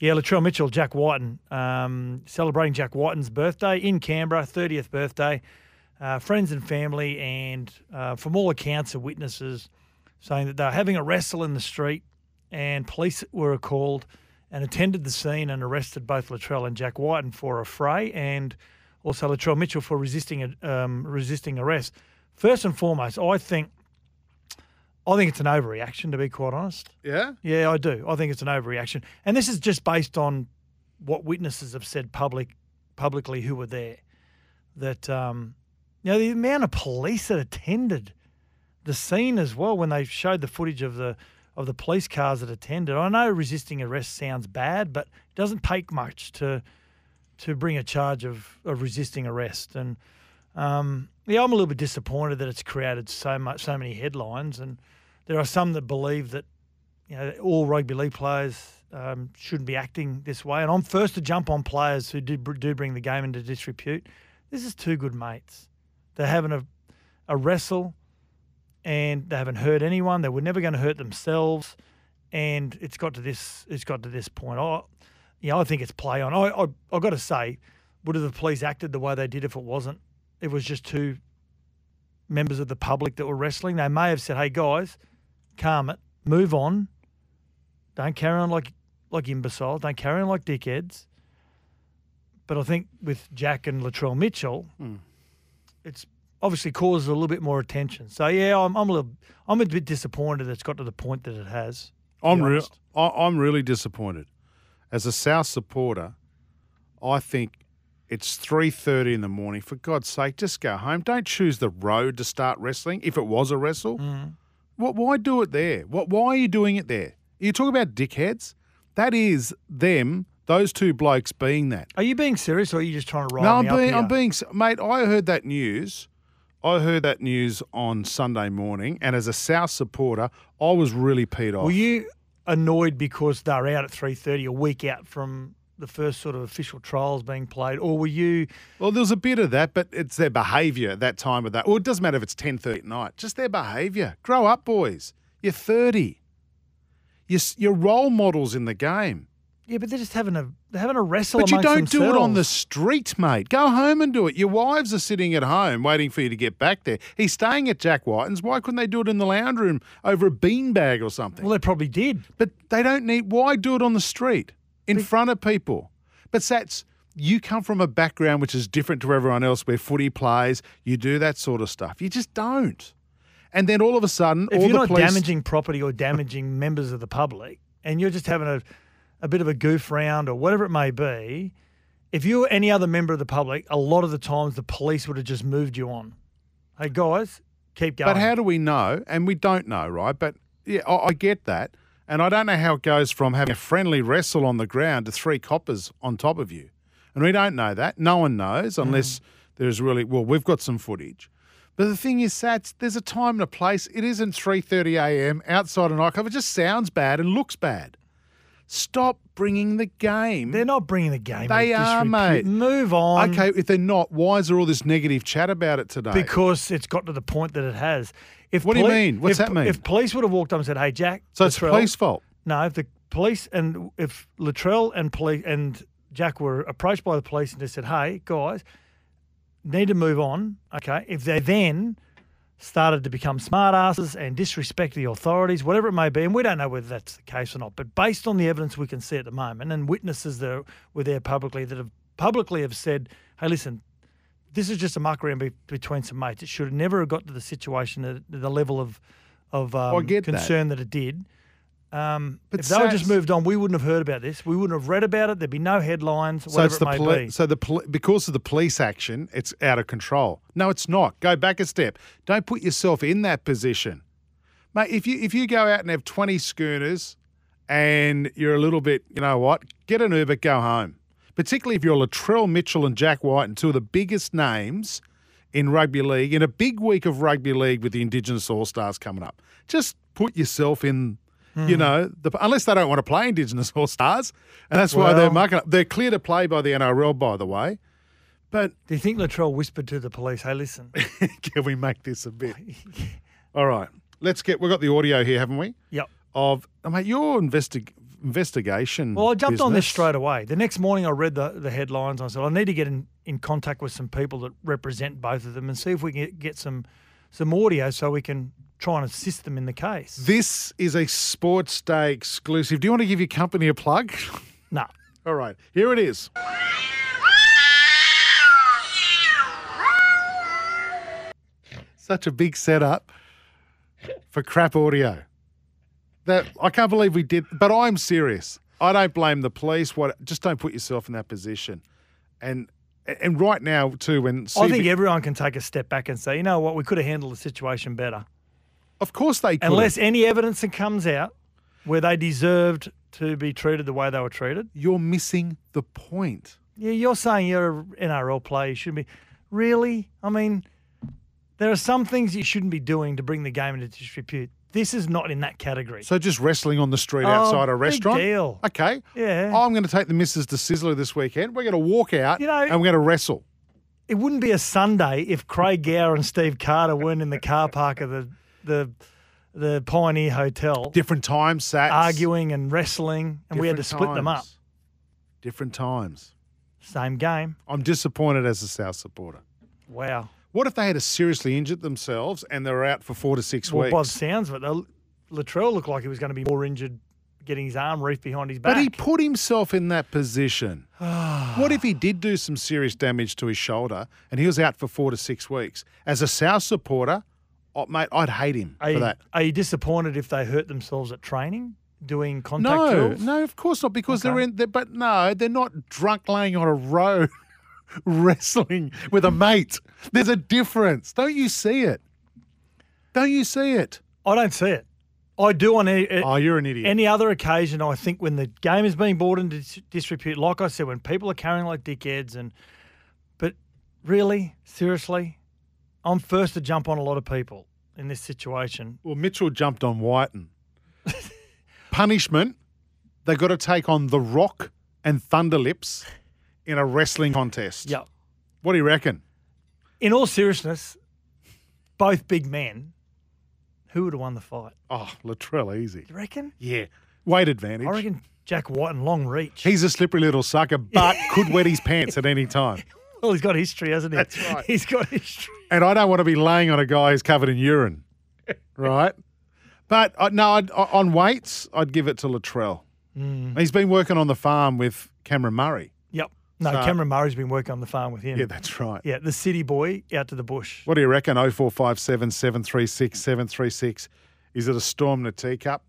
Yeah, Latrell Mitchell, Jack Wighton, um, celebrating Jack Wighton's birthday in Canberra, 30th birthday. Uh, friends and family, and uh, from all accounts of witnesses, saying that they were having a wrestle in the street, and police were called and attended the scene and arrested both Latrell and Jack Wighton for affray, and also Latrell Mitchell for resisting um, resisting arrest. First and foremost, I think I think it's an overreaction, to be quite honest. Yeah? Yeah, I do. I think it's an overreaction, and this is just based on what witnesses have said public publicly who were there. That um, you know the amount of police that attended the scene as well when they showed the footage of the of the police cars that attended. I know resisting arrest sounds bad, but it doesn't take much to to bring a charge of, of resisting arrest. And um, yeah, I'm a little bit disappointed that it's created so much, so many headlines. And there are some that believe that you know all rugby league players um, shouldn't be acting this way. And I'm first to jump on players who do do bring the game into disrepute. This is two good mates. They're having a a wrestle, and they haven't hurt anyone. They were never going to hurt themselves, and it's got to this. It's got to this point. I, you know, I think it's play on. I I I got to say, would have the police acted the way they did if it wasn't? It was just two members of the public that were wrestling. They may have said, "Hey guys, calm it, move on. Don't carry on like like imbeciles. Don't carry on like dickheads." But I think with Jack and Latrell Mitchell, hmm. it's obviously causes a little bit more attention. So yeah, I'm, I'm a little, I'm a bit disappointed it's got to the point that it has. I'm real. I'm really disappointed. As a South supporter, I think it's three thirty in the morning. For God's sake, just go home. Don't choose the road to start wrestling. If it was a wrestle, Mm. what? Why do it there? What? Why are you doing it there? You talk about dickheads. That is them. Those two blokes being that. Are you being serious, or are you just trying to rile no, I'm being. I'm being. Mate, I heard that news. I heard that news on Sunday morning, and as a South supporter, I was really peed off. Were you annoyed because they're out at three thirty, a week out from the first sort of official trials being played, or were you? Well, there's a bit of that, but it's their behaviour at that time of that. Well, it doesn't matter if it's ten thirty at night. Just their behaviour. Grow up, boys. You're thirty. You're, you're role models in the game. Yeah, but they're just having a they're having a wrestle. But you don't do it on the street, mate. Go home and do it. Your wives are sitting at home waiting for you to get back there. He's staying at Jack Wighton's. Why couldn't they do it in the lounge room over a beanbag or something? Well, they probably did. But they don't need. Why do it on the street in front of people? But that's you come from a background which is different to everyone else, where footy plays. You do that sort of stuff. You just don't. And then all of a sudden, If all you're the not police. damaging property or damaging members of the public, and you're just having a, a bit of a goof round or whatever it may be, if you were any other member of the public, a lot of the times the police would have just moved you on. Hey guys, keep going. But how do we know? And we don't know, right? But yeah, I, I get that. And I don't know how it goes from having a friendly wrestle on the ground to three coppers on top of you. And we don't know that. No one knows unless mm. there's really well, we've got some footage. But the thing is, Sats, there's a time and a place. It isn't 3:30 a.m. outside a nightclub. It just sounds bad and looks bad. Stop bringing the game. They're not bringing the game. They are, mate. Move on. okay, if they're not, why is there all this negative chat about it today? Because it's got to the point that it has. If What do you mean? What's if, that mean? If police would have walked up and said, "Hey, Jack," so it's police fault. No, if the police and if Latrell and police and Jack were approached by the police and just said, "Hey, guys, need to move on." Okay, if they then started to become smartasses and disrespect the authorities, whatever it may be, and we don't know whether that's the case or not, but based on the evidence we can see at the moment and witnesses that were there publicly that have publicly have said, "Hey, listen." This is just a muck around be, between some mates. It should have never have got to the situation at the level of of um, I get that. concern that. it did. Um, But if they just moved on, we wouldn't have heard about this. We wouldn't have read about it. There'd be no headlines, So it's the it poli- so the poli- because of the police action, it's out of control. No, it's not. Go back a step. Don't put yourself in that position, mate. If you if you go out and have twenty schooners and you're a little bit, you know what? Get an Uber, go home. Particularly if you're Latrell Mitchell and Jack Wighton and two of the biggest names in rugby league in a big week of rugby league with the Indigenous All Stars coming up. Just put yourself in. Hmm. You know, the, unless they don't want to play Indigenous All Stars, and that's why they're Well- marking up. They're clear to play by the NRL, by the way. But Do you think Latrell whispered to the police, "Hey, listen, can we make this a bit? All right, let's get. We've got the audio here, haven't we? yep." Of oh, mate, your investi- investigation. Well, I jumped on this straight away. The next morning, I read the, the headlines. I said, I need to get in, in contact with some people that represent both of them and see if we can get, get some some audio so we can try and assist them in the case. This is a Sports Day exclusive. Do you want to give your company a plug? no. All right, here it is. Such a big setup for crap audio. That I can't believe we did, but I'm serious. I don't blame the police. What? Just don't put yourself in that position. And and right now too, when I think everyone can take a step back and say, you know what, we could have handled the situation better. of course they could. Unless any evidence that comes out where they deserved to be treated the way they were treated. you're missing the point. Yeah, you're saying you're an NRL player. You shouldn't be. Really? I mean, there are some things you shouldn't be doing to bring the game into disrepute. This is not in that category. So just wrestling on the street Oh, outside a big restaurant. deal. Okay. Yeah. I'm going to take the missus to Sizzler this weekend. We're going to walk out You know- and we're going to wrestle. it wouldn't be a Sunday if Craig Gower and Steve Carter weren't in the car park of the the the Pioneer Hotel Different time sats. arguing and wrestling, and we had to Different split them up. times. Different times. Same game. I'm disappointed as a South supporter. Wow. What if they had a seriously injured themselves and they were out for four to six Well, by the sounds of it, though, Latrell looked like he was going to be more injured getting his arm reefed behind his back. But he put himself in that position. Ah. what if he did do some serious damage to his shoulder and he was out for four to six weeks? As a South supporter, oh, mate, I'd hate him are, for you, that. are you disappointed if they hurt themselves at training doing contact No, drills? no, of course not, because they're in. They're, but no, they're not drunk laying on a road wrestling with a mate. There's a difference. Don't you see it? Don't you see it? I don't see it. I do on any, Oh, you're an idiot. any other occasion. I think when the game is being brought into dis- disrepute, like I said, when people are carrying like dickheads, and but really, seriously, I'm first to jump on a lot of people in this situation. well, Mitchell jumped on Wighton. Punishment: They got to take on The Rock and Thunderlips in a wrestling contest. Yeah. What do you reckon? In all seriousness, both big men. Who would have won the fight? Oh, Latrell, easy. You reckon? Yeah, weight advantage. I reckon Jack Wighton and long reach. He's a slippery little sucker, but could wet his pants at any time. well, he's got history, hasn't he? That's right. He's got history. and I don't want to be laying on a guy who's covered in urine, right? But uh, no, I'd, uh, on weights, I'd give it to Latrell. Mm. He's been working on the farm with Cameron Murray. No, So- Cameron Murray's been working on the farm with him. Yeah, that's right. Yeah, the city boy out to the bush. What do you reckon? 0457 736 736. Is it a storm in a teacup?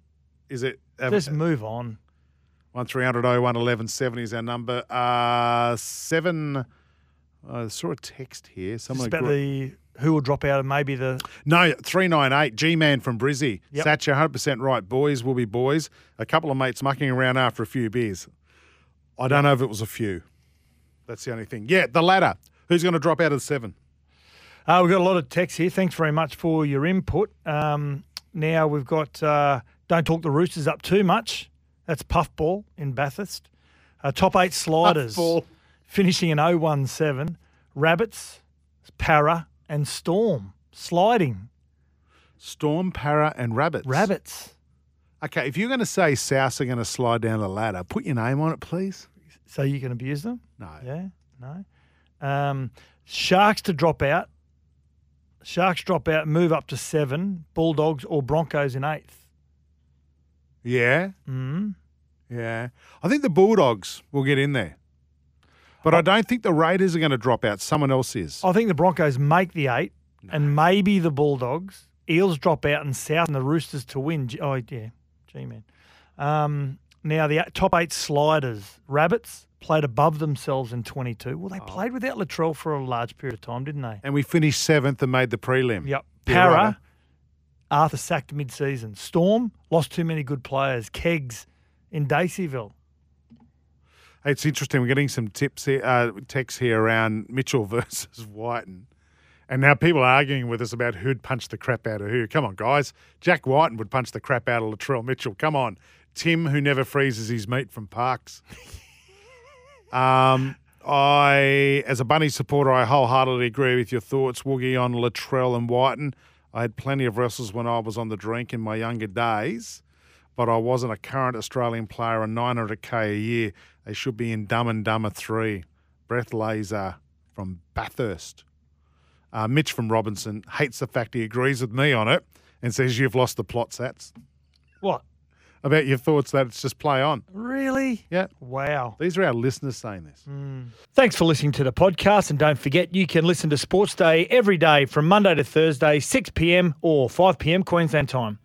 Is it Just move on. 1300 01 1170 is our number. Uh, seven. I saw a text here. Someone about the who will drop out and maybe the No, 398, G Man from Brizzy. Yep. Satcher, 100% right. Boys will be boys. A couple of mates mucking around after a few beers. I don't know if it was a few. That's the only thing. Yeah, the ladder. Who's going to drop out of the seven? Uh, we've got a lot of texts here. Thanks very much for your input. Um, now we've got uh, Don't Talk the Roosters up too much. That's Puffball in Bathurst. Uh, top eight sliders Puffball. finishing in 017. Rabbits, Para, and Storm sliding. Storm, Para, and Rabbits. Rabbits. Okay, if you're going to say Souths are going to slide down the ladder, put your name on it, please. So you can abuse them? No. Yeah, no. Um, Sharks to drop out. Sharks drop out, move up to seven. Bulldogs or Broncos in eighth. Yeah, Mm. yeah. I think the Bulldogs will get in there. But I don't think the Raiders are going to drop out. Someone else is. I think the Broncos make the eight, and maybe the Bulldogs. Eels drop out, and South and the Roosters to win. Oh yeah, G man. Um, now the top eight sliders. Rabbits played above themselves in 22. Well, they Oh. played without Latrell for a large period of time, didn't they? And we finished seventh and made the prelim. Yep. Yeah, Para. Arthur sacked mid-season. Storm lost too many good players. Kegs in Daceyville. It's interesting. We're getting some tips here, uh, texts here around Mitchell versus Wighton. And now people are arguing with us about who'd punch the crap out of who. Come on, guys. Jack Wighton would punch the crap out of Latrell Mitchell. Come on. Tim, who never freezes his meat from Parks. um, I, as a Bunny supporter, I wholeheartedly agree with your thoughts, Woogie, on Latrell and Wighton. I had plenty of wrestles when I was on the drink in my younger days, but I wasn't a current Australian player on 900k a year. They should be in Dumb and Dumber 3. Breath Laser from Bathurst. Uh, Mitch from Robinson hates the fact he agrees with me on it and says you've lost the plot, Sats. What? About your thoughts that it's just play on. Really? Yeah. Wow. These are our listeners saying this. Hmm. Thanks for listening to the podcast. And don't forget, you can listen to Sports Day every day from Monday to Thursday, 6 p.m. or 5 p.m. Queensland time.